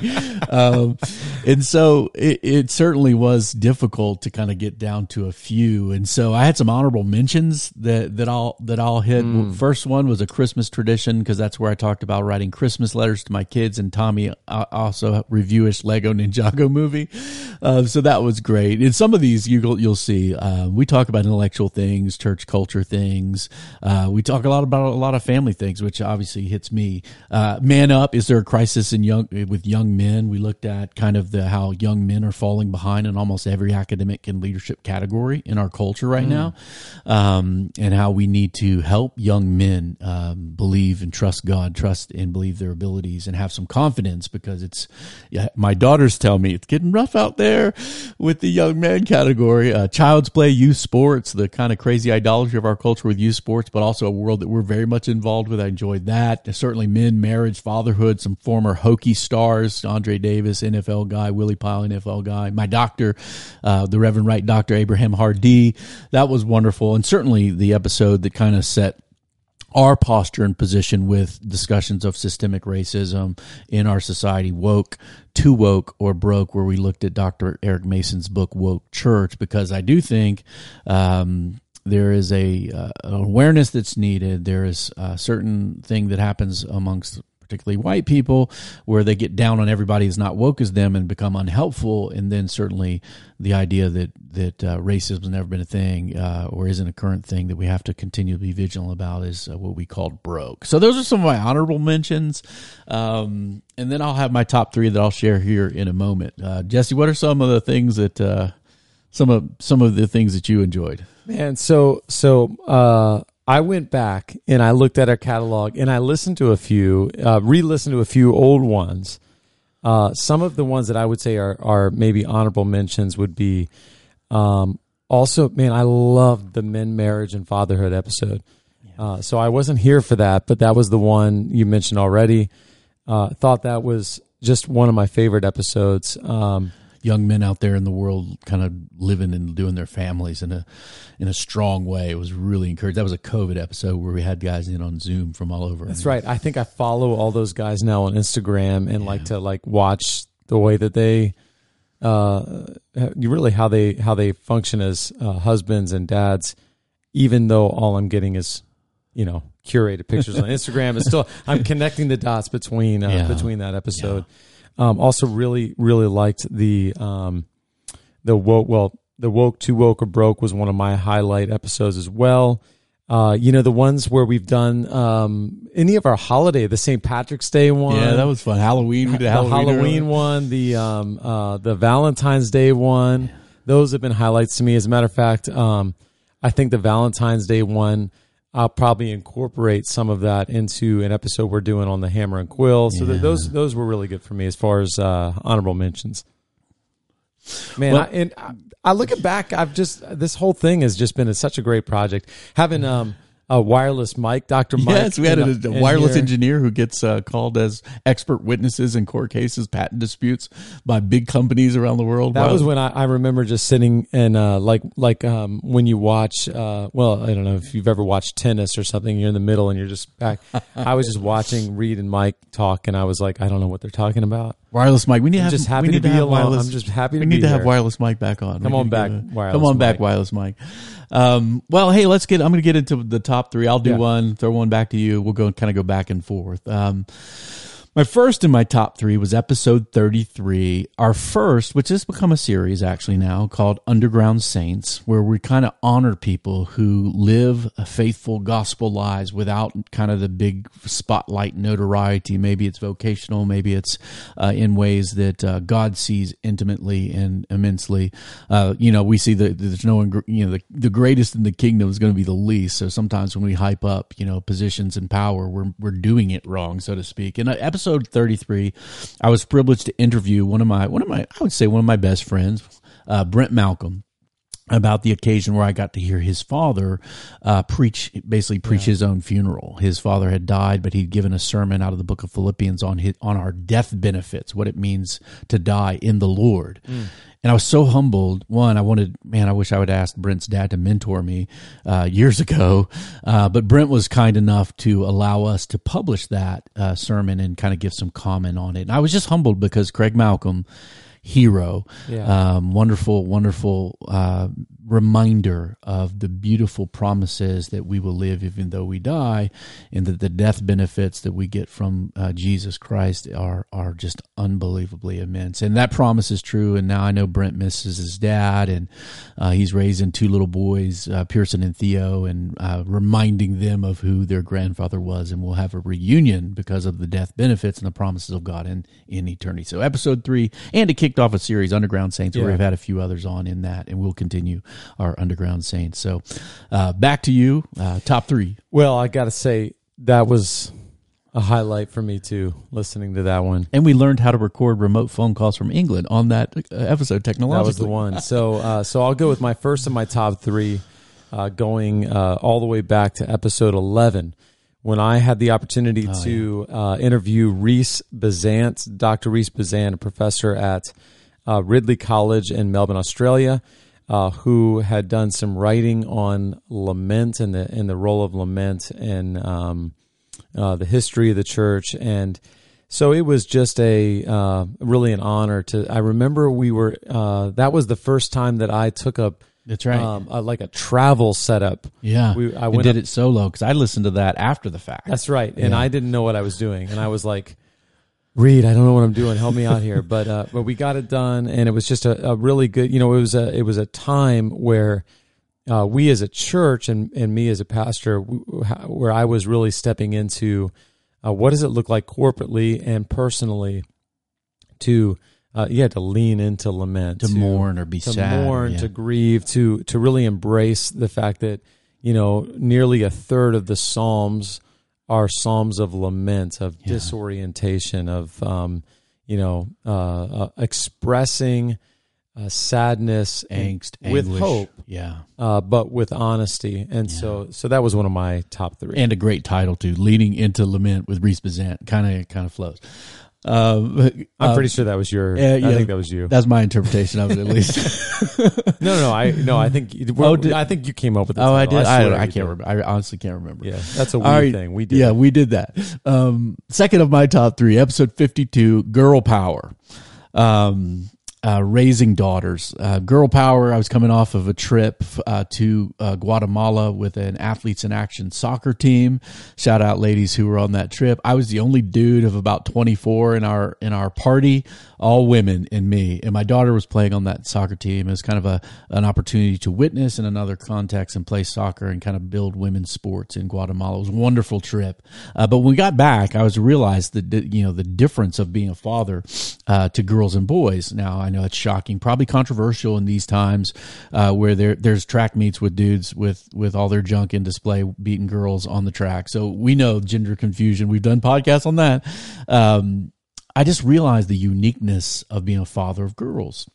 Speaker 1: um, and so it, it certainly was difficult to kind of get down to a few and so i had some honorable mentions that that i'll that i'll hit first one was a christmas tradition because that's where i talked about writing christmas letters to my kids and tommy also reviewish lego ninjago movie. Uh, so that was great. And some of these you'll, you'll see uh, we talk about intellectual things church culture things. Uh, we talk a lot about a lot of family things which obviously hits me. Uh, man up is there a crisis in young with young men? We looked at kind of the how young men are falling behind in almost every academic and leadership category in our culture right now. Um, and how we need to help young men um, believe and trust god trust and believe their abilities and have some confidence because it's yeah, my daughters tell me it's getting rough out there with the young man category. Uh, child's play youth sports the kind of crazy idolatry of our culture with youth sports but also a world that we're very much involved with. I enjoyed that. Certainly men marriage fatherhood some former Hokie stars andre davis nfl guy willie pile nfl guy my doctor uh, the reverend right dr abraham hardy. That was wonderful. And certainly the episode that kind of set our posture and position with discussions of systemic racism in our society, woke, too woke, or broke, where we looked at Dr. Eric Mason's book, Woke Church, because I do think um, there is a uh, awareness that's needed. There is a certain thing that happens amongst particularly white people, where they get down on everybody as not woke as them and become unhelpful. And then certainly the idea that that uh, racism has never been a thing uh, or isn't a current thing that we have to continue to be vigilant about is uh, what we called broke. So those are some of my honorable mentions, um, and then I'll have my top three that I'll share here in a moment. Uh, Jesse, what are some of the things that uh, some of some of the things that you enjoyed?
Speaker 2: Man, so so uh, I went back and I looked at our catalog and I listened to a few, uh, re-listened to a few old ones. Uh, some of the ones that I would say are are maybe honorable mentions would be um, also, man, I loved the men, marriage, and fatherhood episode. Uh, so I wasn't here for that, but that was the one you mentioned already. Uh, thought that was just one of my favorite episodes. Um,
Speaker 1: young men out there in the world kind of living and doing their families in a in a strong way. It was really encouraged. That was a COVID episode where we had guys in on Zoom from all over.
Speaker 2: That's right. I think I follow all those guys now on Instagram and like to like watch the way that they uh really how they how they function as uh, husbands and dads even though all I'm getting is you know curated pictures on Instagram it's still I'm connecting the dots between uh,
Speaker 1: Yeah.
Speaker 2: between that episode um also really really liked the um the woke well the woke too woke or broke was one of my highlight episodes as well uh you know the ones where we've done um any of our holiday the St. Patrick's Day one
Speaker 1: Yeah, that was fun. Halloween, we did
Speaker 2: the
Speaker 1: Halloween,
Speaker 2: Halloween, one, the um, uh, the Valentine's Day one. Those have been highlights to me. As a matter of fact, um, I think the Valentine's Day one. I'll probably incorporate some of that into an episode we're doing on the Hammer and Quill. So th-
Speaker 1: Yeah.
Speaker 2: those those were really good for me as far as uh, honorable mentions. Man,
Speaker 1: Well-
Speaker 2: I, and I, I look at back. I've just this whole thing has just been a, such a great project. Having um, a wireless mic, Doctor Mike.
Speaker 1: Yes, we had a, a wireless
Speaker 2: here.
Speaker 1: engineer who gets uh, called as expert witnesses in court cases, patent disputes by big companies around the world.
Speaker 2: That
Speaker 1: Wow.
Speaker 2: was when I, I remember just sitting and uh, like like um, when you watch uh, well I don't know if you've ever watched tennis or something you're in the middle and you're just back I was just watching Reid and Mike talk and I was like I don't know what they're talking about
Speaker 1: wireless mic. We need to
Speaker 2: I'm
Speaker 1: have
Speaker 2: just happy
Speaker 1: we
Speaker 2: to
Speaker 1: need
Speaker 2: be
Speaker 1: have
Speaker 2: alone.
Speaker 1: wireless-
Speaker 2: I'm just happy to
Speaker 1: we need
Speaker 2: be
Speaker 1: to have wireless mic back on.
Speaker 2: Come
Speaker 1: We
Speaker 2: on back,
Speaker 1: a-
Speaker 2: wireless
Speaker 1: Come on back,
Speaker 2: mic.
Speaker 1: wireless mic. Um, well, hey, let's get. I'm going to get into the top three. I'll do
Speaker 2: Yeah.
Speaker 1: one, throw one back to you. We'll go and kind of go back and forth. Um, my first in my top three was episode 33. Our first, which has become a series actually now called Underground Saints, where we kind of honor people who live faithful gospel lives without kind of the big spotlight notoriety. Maybe it's vocational, maybe it's uh, in ways that uh, God sees intimately and immensely. Uh, you know, we see that there's no, you know, the, the greatest in the kingdom is going to be the least. So sometimes when we hype up, you know, positions and power, we're, we're doing it wrong, so to speak. In uh, episode 33, I was privileged to interview one of my, one of my, I would say one of my best friends, uh, Brent Malcolm about the occasion where I got to hear his father uh, preach, basically preach his own funeral. His father had died, but he'd given a sermon out of the book of Philippians on his, on our death benefits, what it means to die in the Lord. And I was so humbled. One, I wanted, man, I wish I would ask Brent's dad to mentor me uh, years ago. Uh, but Brent was kind enough to allow us to publish that uh, sermon and kind of give some comment on it. And I was just humbled because Craig Malcolm, hero,
Speaker 2: Yeah.
Speaker 1: um, wonderful, wonderful uh, reminder of the beautiful promises that we will live even though we die, and that the death benefits that we get from uh, Jesus Christ are are just unbelievably immense. And that promise is true. And now I know Brent misses his dad, and uh, he's raising two little boys, uh, Pearson and Theo, and uh, reminding them of who their grandfather was. And we'll have a reunion because of the death benefits and the promises of God in in eternity. So episode three, and it kicked off a series, Underground Saints, where we've had a few others on in that, and we'll continue our Underground Saints. So uh, back to you, uh, top three.
Speaker 2: well I got to say that was a highlight for me too listening to that one
Speaker 1: And we learned how to record remote phone calls from England on that uh, episode technologically.
Speaker 2: That was the one. So, uh, so I'll go with my first of my top three, uh, going uh, all the way back to episode eleven, when I had the opportunity
Speaker 1: Oh,
Speaker 2: to uh, interview Rhys Bezzant, Dr. Rhys Bezzant, a professor at uh, Ridley College in Melbourne, Australia, uh, who had done some writing on lament and the and the role of lament and um, uh, the history of the church and. So it was just a uh, really an honor to. I remember we were. Uh, that was the first time that I took up.
Speaker 1: That's right.
Speaker 2: um, uh, like a travel setup.
Speaker 1: yeah,
Speaker 2: we- I
Speaker 1: did
Speaker 2: up-
Speaker 1: it solo because I listened to that after the fact.
Speaker 2: That's right. And
Speaker 1: Yeah.
Speaker 2: I didn't know what I was doing, and I was like, "Reid, I don't know what I'm doing. Help me out here." But uh, but we got it done, and it was just a, a really good. You know, it was a it was a time where. Uh, we as a church and, and me as a pastor, w- where I was really stepping into uh, what does it look like corporately and personally to, uh, yeah, to lean into lament,
Speaker 1: to mourn or be
Speaker 2: to
Speaker 1: sad.
Speaker 2: mourn,
Speaker 1: yeah.
Speaker 2: to grieve, to to really embrace the fact that you know nearly a third of the psalms are psalms of lament, of
Speaker 1: Yeah.
Speaker 2: disorientation, of um, you know uh, uh, expressing uh, sadness and-
Speaker 1: angst,
Speaker 2: with
Speaker 1: anguish.
Speaker 2: hope,
Speaker 1: Yeah,
Speaker 2: uh, but with honesty. And so so that was one of my top three.
Speaker 1: and a great title too, "Leaning into Lament" with Rhys Bezzant. Kind of kind of flows. Um,
Speaker 2: I'm
Speaker 1: uh,
Speaker 2: pretty sure that was your.
Speaker 1: yeah, yeah.
Speaker 2: I think that was you.
Speaker 1: That's my interpretation of it, at least.
Speaker 2: No, no, no. I no. I think.
Speaker 1: Oh, did-
Speaker 2: I think you came up with. The
Speaker 1: oh, I did. I, don't, I can't
Speaker 2: did.
Speaker 1: remember. I honestly can't remember.
Speaker 2: Yeah, that's a weird
Speaker 1: right.
Speaker 2: thing. We did.
Speaker 1: Yeah, we did that. Um, second of my top three, episode 52, Girl Power. Um, uh, raising daughters. Uh, girl power. I was coming off of a trip uh, to uh, Guatemala with an athletes in action soccer team. Shout out ladies who were on that trip. I was the only dude of about 24 in our in our party, all women and me. And my daughter was playing on that soccer team. It was kind of a an opportunity to witness in another context and play soccer and kind of build women's sports in Guatemala. It was a wonderful trip. Uh, but when we got back, I was realized that you know the difference of being a father uh, to girls and boys. Now I know it's shocking, probably controversial in these times uh, where there there's track meets with dudes with with all their junk in display beating girls on the track. So we know gender confusion. We've done podcasts on that. Um, I just realized the uniqueness of being a father of girls.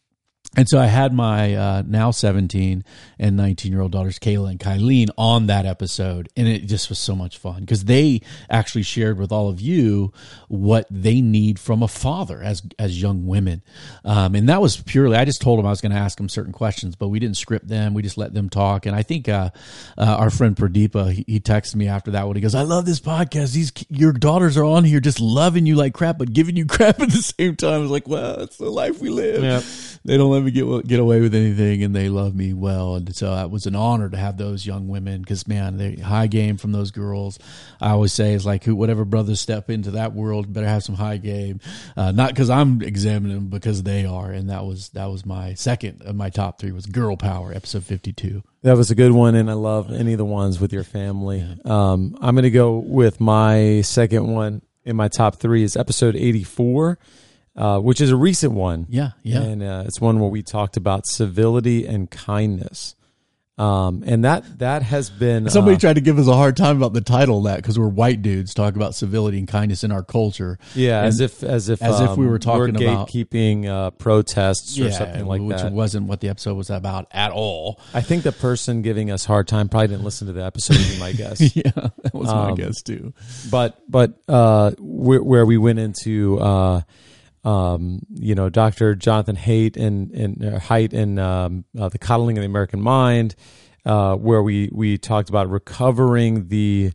Speaker 1: And so I had my uh, now 17 and 19 year old daughters, Kayla and Kylene, on that episode. And it just was so much fun because they actually shared with all of you what they need from a father as, as young women. Um, and that was purely, I just told them I was going to ask them certain questions, but we didn't script them. We just let them talk. And I think uh, uh, our friend Pradeepa, he, he texted me after that one. He goes, I love this podcast. These Your daughters are on here just loving you like crap, but giving you crap at the same time. I was like, well, it's the life we live they don't let me get get away with anything, and they love me well. And so it was an honor to have those young women because man, they high game from those girls. I always say it's like who, whatever brothers step into that world better have some high game, uh, not because I'm examining them, because they are. And that was that was my second of my top three was Girl Power, episode fifty two.
Speaker 2: That was a good one, and I love any of the ones with your family. Um, I'm going to go with my second one in my top three is episode 84, uh, which is a recent one.
Speaker 1: Yeah, yeah.
Speaker 2: And uh, it's one where we talked about civility and kindness. Um, and that that has been
Speaker 1: Somebody
Speaker 2: uh,
Speaker 1: tried to give us a hard time about the title of that because we're white dudes talking about civility and kindness in our culture.
Speaker 2: yeah,
Speaker 1: and-
Speaker 2: as if as if
Speaker 1: as if we
Speaker 2: um,
Speaker 1: were talking about-
Speaker 2: gatekeeping uh, protests or something like
Speaker 1: which
Speaker 2: that.
Speaker 1: Which wasn't what the episode was about at all.
Speaker 2: I think the person giving us hard time probably didn't listen to the episode. would be my guess.
Speaker 1: yeah, that was my
Speaker 2: Um,
Speaker 1: guess too.
Speaker 2: but but uh, where, where we went into uh, um, you know Dr. Jonathan Haidt and and uh, Haidt um, uh, the coddling of the American mind, uh, where we we talked about recovering the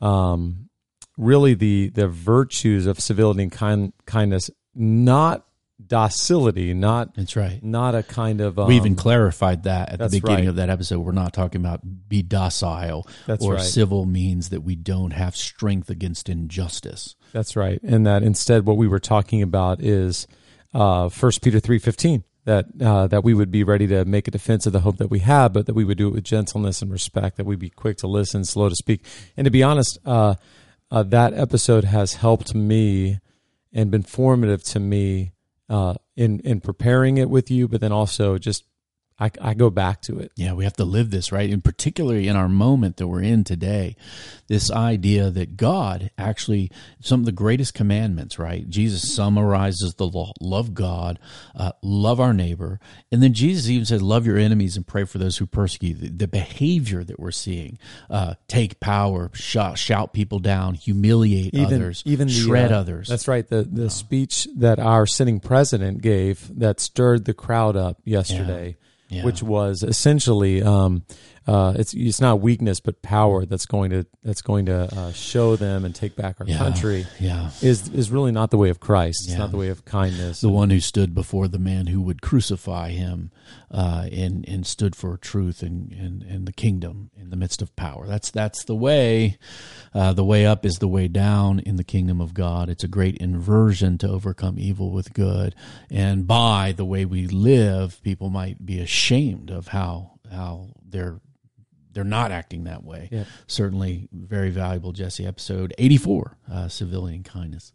Speaker 2: um, really the the virtues of civility and kind, kindness, not docility, not
Speaker 1: That's right.
Speaker 2: not a kind of um,
Speaker 1: we even clarified that at the beginning
Speaker 2: right.
Speaker 1: of that episode. We're not talking about be docile
Speaker 2: That's
Speaker 1: or
Speaker 2: right.
Speaker 1: civil means that we don't have strength against injustice.
Speaker 2: That's right, and that instead, what we were talking about is uh, Peter three fifteen that uh, that we would be ready to make a defense of the hope that we have, but that we would do it with gentleness and respect. That we'd be quick to listen, slow to speak, and to be honest, uh, uh, that episode has helped me and been formative to me uh, in in preparing it with you, but then also just I, I go back to it.
Speaker 1: Yeah, we have to live this, right? And particularly in our moment that we're in today, this idea that God actually, some of the greatest commandments, right? Jesus summarizes the law love God, uh, love our neighbor. And then Jesus even said, love your enemies and pray for those who persecute you. The, the behavior that we're seeing, uh, take power, shout, shout people down, humiliate others,
Speaker 2: even the,
Speaker 1: shred
Speaker 2: uh,
Speaker 1: others.
Speaker 2: That's right. The the speech that our sitting president gave that stirred the crowd up yesterday.
Speaker 1: Yeah.
Speaker 2: Which was essentially um, uh, it's it's not weakness but power that's going to that's going to uh, show them and take back our
Speaker 1: Yeah.
Speaker 2: country
Speaker 1: Yeah.
Speaker 2: is is really not the way of Christ. It's
Speaker 1: Yeah.
Speaker 2: not the way of kindness.
Speaker 1: the one who stood before the man who would crucify him uh, and and stood for truth and, and, and the kingdom in the midst of power. That's that's the way. Uh, the way up is the way down in the kingdom of God. It's a great inversion to overcome evil with good, and by the way we live, people might be ashamed of how how they're they're not acting that way. Certainly, very valuable, Jesse. Episode eighty four, uh, civilian kindness.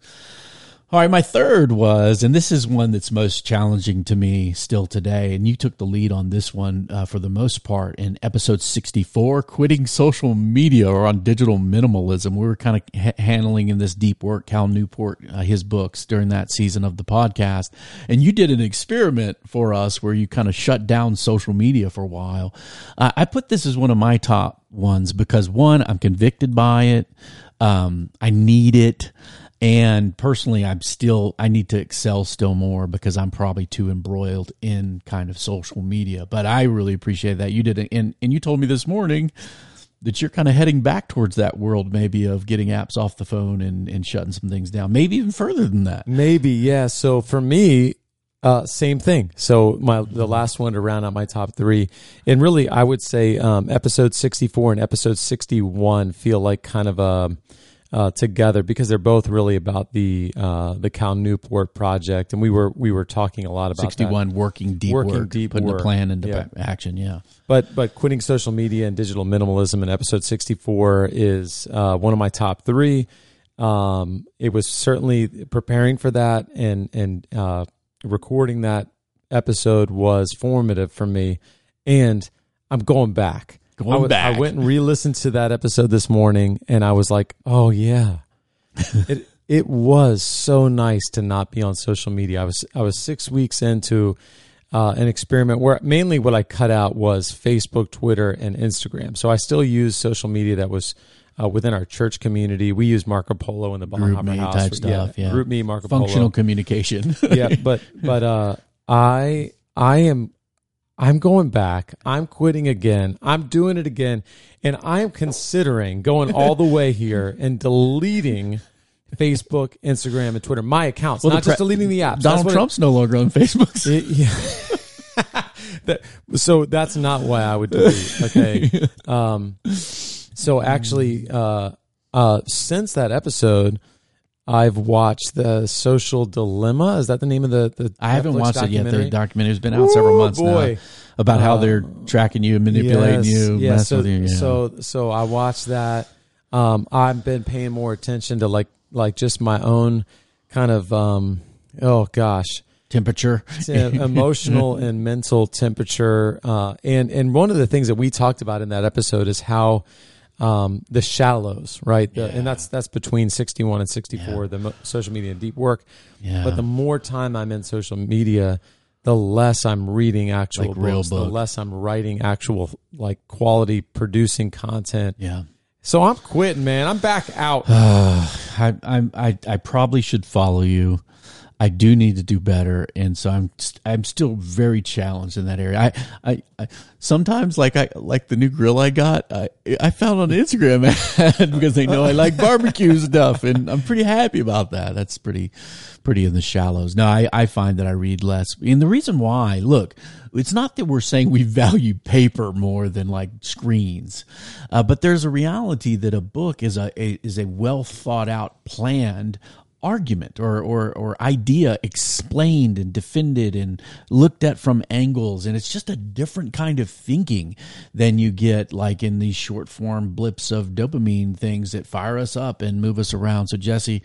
Speaker 1: All right, my third was, and this is one that's most challenging to me still today, and you took the lead on this one uh, for the most part in episode 64, quitting social media or on digital minimalism. We were kind of ha- handling in this deep work, Cal Newport, uh, his books during that season of the podcast. And you did an experiment for us where you kind of shut down social media for a while. Uh, I put this as one of my top ones because one, I'm convicted by it. Um, I need it. And personally, I'm still, I need to excel still more because I'm probably too embroiled in kind of social media. But I really appreciate that you did it. And, and you told me this morning that you're kind of heading back towards that world maybe of getting apps off the phone and, and shutting some things down, maybe even further than that.
Speaker 2: Maybe, yeah. So for me, uh, same thing. So my the last one to round out my top three, and really, I would say um, episode sixty four and episode sixty one feel like kind of a. Uh, together because they're both really about the uh, the Cal Newport project, and we were we were talking a lot about
Speaker 1: 61 working deep
Speaker 2: Working
Speaker 1: work,
Speaker 2: deep
Speaker 1: putting
Speaker 2: work.
Speaker 1: a plan into
Speaker 2: Yeah.
Speaker 1: action. Yeah.
Speaker 2: But but quitting social media and digital minimalism in episode sixty four is uh, one of my top three. Um, it was certainly preparing for that and and uh, recording that episode was formative for me, and I'm going back.
Speaker 1: Going
Speaker 2: I
Speaker 1: back.
Speaker 2: I went and re-listened to that episode this morning, and I was like, "Oh yeah, it it was so nice to not be on social media. I was I was six weeks into uh, an experiment where mainly what I cut out was Facebook, Twitter, and Instagram. So I still use social media that was uh, within our church community. We use Marco Polo in the Bonhoeffer House.
Speaker 1: type stuff. Yeah.
Speaker 2: GroupMe, Marco
Speaker 1: Functional
Speaker 2: Polo.
Speaker 1: communication.
Speaker 2: yeah, but but uh, I I am I'm going back. I'm quitting again. I'm doing it again, and I'm considering going all the way here and deleting Facebook, Instagram, and Twitter. My accounts,
Speaker 1: Well,
Speaker 2: not just deleting the apps.
Speaker 1: Donald
Speaker 2: what it-
Speaker 1: Trump's no longer on Facebook.
Speaker 2: it- yeah. That- so that's not why I would delete. Okay. Um, so actually, uh, uh, since that episode, I've watched the Social Dilemma. Is that the name of the? the
Speaker 1: I haven't
Speaker 2: Netflix
Speaker 1: watched it yet. The
Speaker 2: documentary?
Speaker 1: documentary's been out several months
Speaker 2: boy.
Speaker 1: now about how
Speaker 2: Uh,
Speaker 1: they're tracking you, manipulating
Speaker 2: Yes,
Speaker 1: you,
Speaker 2: yeah,
Speaker 1: messing
Speaker 2: so,
Speaker 1: with you. Yeah.
Speaker 2: So so I watched that. Um, I've been paying more attention to like like just my own kind of um, oh gosh
Speaker 1: temperature.
Speaker 2: emotional and mental temperature. Uh, and and one of the things that we talked about in that episode is how um, the shallows, right? The,
Speaker 1: Yeah.
Speaker 2: And that's that's between sixty one and sixty four. The mo- social media and deep work.
Speaker 1: Yeah.
Speaker 2: But the more time I'm in social media, the less I'm reading actual
Speaker 1: Like real
Speaker 2: books, the less I'm writing actual like quality producing content.
Speaker 1: yeah.
Speaker 2: So I'm quitting, man. I'm back out.
Speaker 1: I, I I I probably should follow you. I do need to do better, and so I'm I'm still very challenged in that area. I, I, I sometimes like I like the new grill I got. I I found on Instagram because they know I like barbecue stuff, and I'm pretty happy about that. That's pretty pretty in the shallows. No, I I find that I read less, and the reason why, look, it's not that we're saying we value paper more than like screens, uh, but there's a reality that a book is a, a is a well thought out, planned argument or, or or idea explained and defended and looked at from angles and it's just a different kind of thinking than you get like in these short form blips of dopamine things that fire us up and move us around so jesse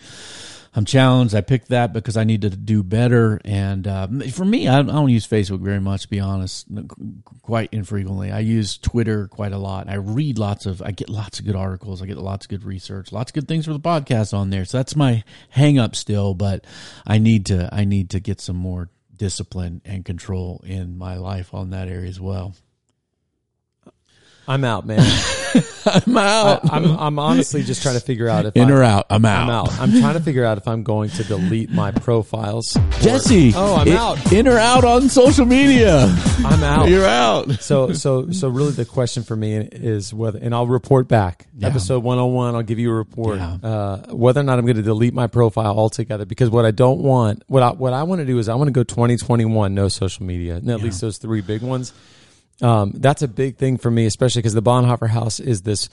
Speaker 1: I'm challenged. I picked that because I need to do better. And uh, for me, I, I don't use Facebook very much, to be honest, quite infrequently. I use Twitter quite a lot. I read lots of, I get lots of good articles. I get lots of good research, lots of good things for the podcast on there. So that's my hang up still, but I need to, I need to get some more discipline and control in my life on that area as well.
Speaker 2: I'm out, man.
Speaker 1: I'm out.
Speaker 2: I, I'm I'm honestly just trying to figure out if
Speaker 1: In
Speaker 2: I,
Speaker 1: or out? I'm out.
Speaker 2: I'm out. I'm trying to figure out if I'm going to delete my profiles.
Speaker 1: Jesse.
Speaker 2: Oh, I'm
Speaker 1: in-
Speaker 2: out.
Speaker 1: In or out on social media?
Speaker 2: I'm out.
Speaker 1: You're out.
Speaker 2: so so so really the question for me is whether and I'll report back
Speaker 1: Yeah.
Speaker 2: episode 101 I'll give you a report
Speaker 1: Yeah.
Speaker 2: uh, whether or not I'm going to delete my profile altogether because what I don't want what I what I want to do is I want to go 2021 no social media and at
Speaker 1: Yeah.
Speaker 2: least those three big ones um, that's a big thing for me especially because the Bonhoeffer house is this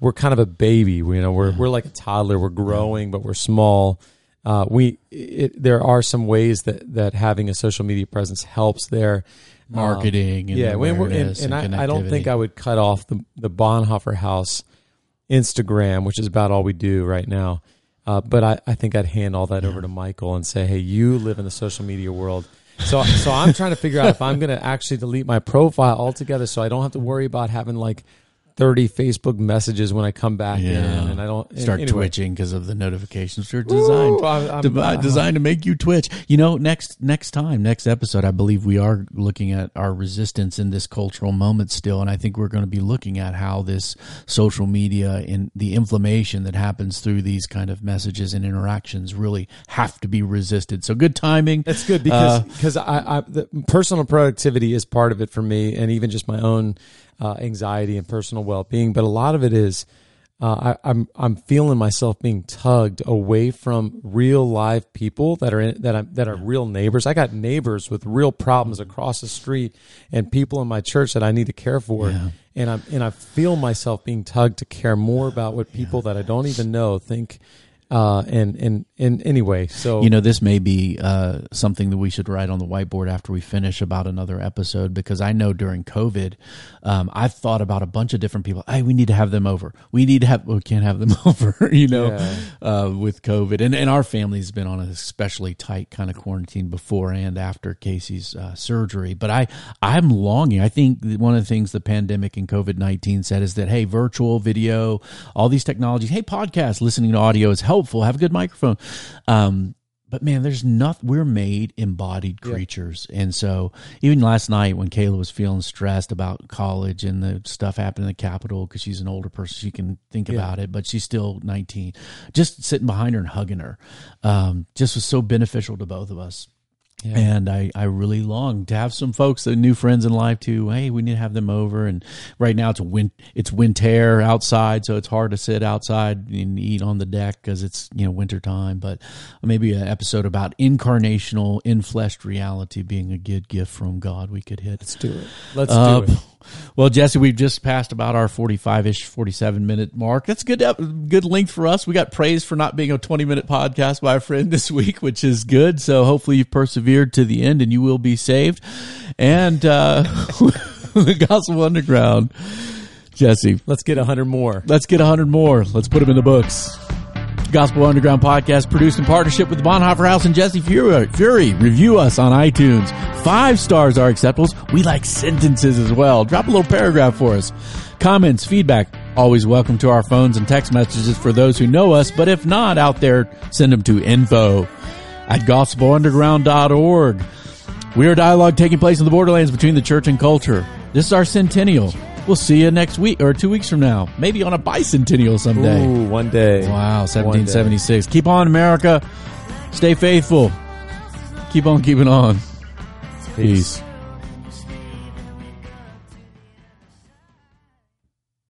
Speaker 2: we're kind of a baby you know we're we're like a toddler we're growing but we're small uh, we it, there are some ways that that having a social media presence helps there
Speaker 1: Marketing and
Speaker 2: yeah, when we're, and, and,
Speaker 1: and
Speaker 2: I, I don't think. I would cut off the the Bonhoeffer House Instagram, which is about all we do right now. Uh, but I, I think I'd hand all that over to Michael and say, hey, you live in the social media world. So so I'm trying to figure out if I'm going to actually delete my profile altogether, so I don't have to worry about having like 30 Facebook messages when I come back in, and I don't
Speaker 1: start
Speaker 2: anyway.
Speaker 1: twitching because of the notifications. They're designed
Speaker 2: Ooh, I'm- I'm- uh,
Speaker 1: designed to make you twitch. You know, next next time, next episode, I believe we are looking at our resistance in this cultural moment still, and I think we're going to be looking at how this social media and the inflammation that happens through these kind of messages and interactions really have to be resisted. So good timing.
Speaker 2: That's good because
Speaker 1: Uh,
Speaker 2: because I, I the personal productivity is part of it for me, and even just my own uh, anxiety and personal well being. But a lot of it is uh, I, I'm I'm feeling myself being tugged away from real live people that are in, that I'm that are real neighbors. I got neighbors with real problems across the street, and people in my church that I need to care for.
Speaker 1: Yeah.
Speaker 2: And I'm and I feel myself being tugged to care more about what people that I don't even know think. Uh, and and and anyway, so
Speaker 1: You know, this may be uh, something that we should write on the whiteboard after we finish about another episode because I know during COVID, um, I've thought about a bunch of different people. Hey, we need to have them over. We need to have. We can't have them over. You know,
Speaker 2: Yeah.
Speaker 1: uh, with COVID, and and our family's been on an especially tight kind of quarantine before and after Casey's uh, surgery. But I I'm longing. I think one of the things the pandemic and COVID nineteen said is that hey, virtual video, all these technologies, hey, podcast, listening to audio is helpful. Hopeful, have a good microphone. Um, but man, there's nothing. We're made embodied
Speaker 2: Yeah.
Speaker 1: creatures, and so even last night when Kayla was feeling stressed about college and the stuff happening in the Capitol because she's an older person, she can think
Speaker 2: Yeah.
Speaker 1: about it, but she's still 19. Just sitting behind her and hugging her, um, just was so beneficial to both of us.
Speaker 2: Yeah.
Speaker 1: And I, I really long to have some folks, that new friends in life too. Hey, we need to have them over. And right now it's win, it's winter outside, so it's hard to sit outside and eat on the deck because it's you know winter time. But maybe an episode about incarnational, in-fleshed reality being a good gift from God. We could hit.
Speaker 2: Let's do it. Let's
Speaker 1: Uh,
Speaker 2: do it.
Speaker 1: Well, Jesse, we've just passed about our 45 ish, 47 minute mark. That's good, good length for us. We got praise for not being a 20 minute podcast by a friend this week, which is good. So hopefully you've persevered to the end and you will be saved. And, uh, the Gospel Underground, Jesse,
Speaker 2: Let's get a hundred more.
Speaker 1: let's get 100 more. Let's put them in the books. Gospel Underground podcast produced in partnership with the Bonhoeffer House and Jesse Fury. Fury. Review us on iTunes. Five stars are acceptable. We like sentences as well. Drop a little paragraph for us. Comments, feedback, always welcome to our phones and text messages for those who know us. But if not out there, send them to info at gospelunderground.org. We are dialogue taking place in the borderlands between the church and culture. This is our centennial. We'll see you next week or two weeks from now. Maybe on a bicentennial someday.
Speaker 2: Ooh, one day.
Speaker 1: Wow,
Speaker 2: One day.
Speaker 1: 1776. Keep on, America. Stay faithful. Keep on keeping on. Peace.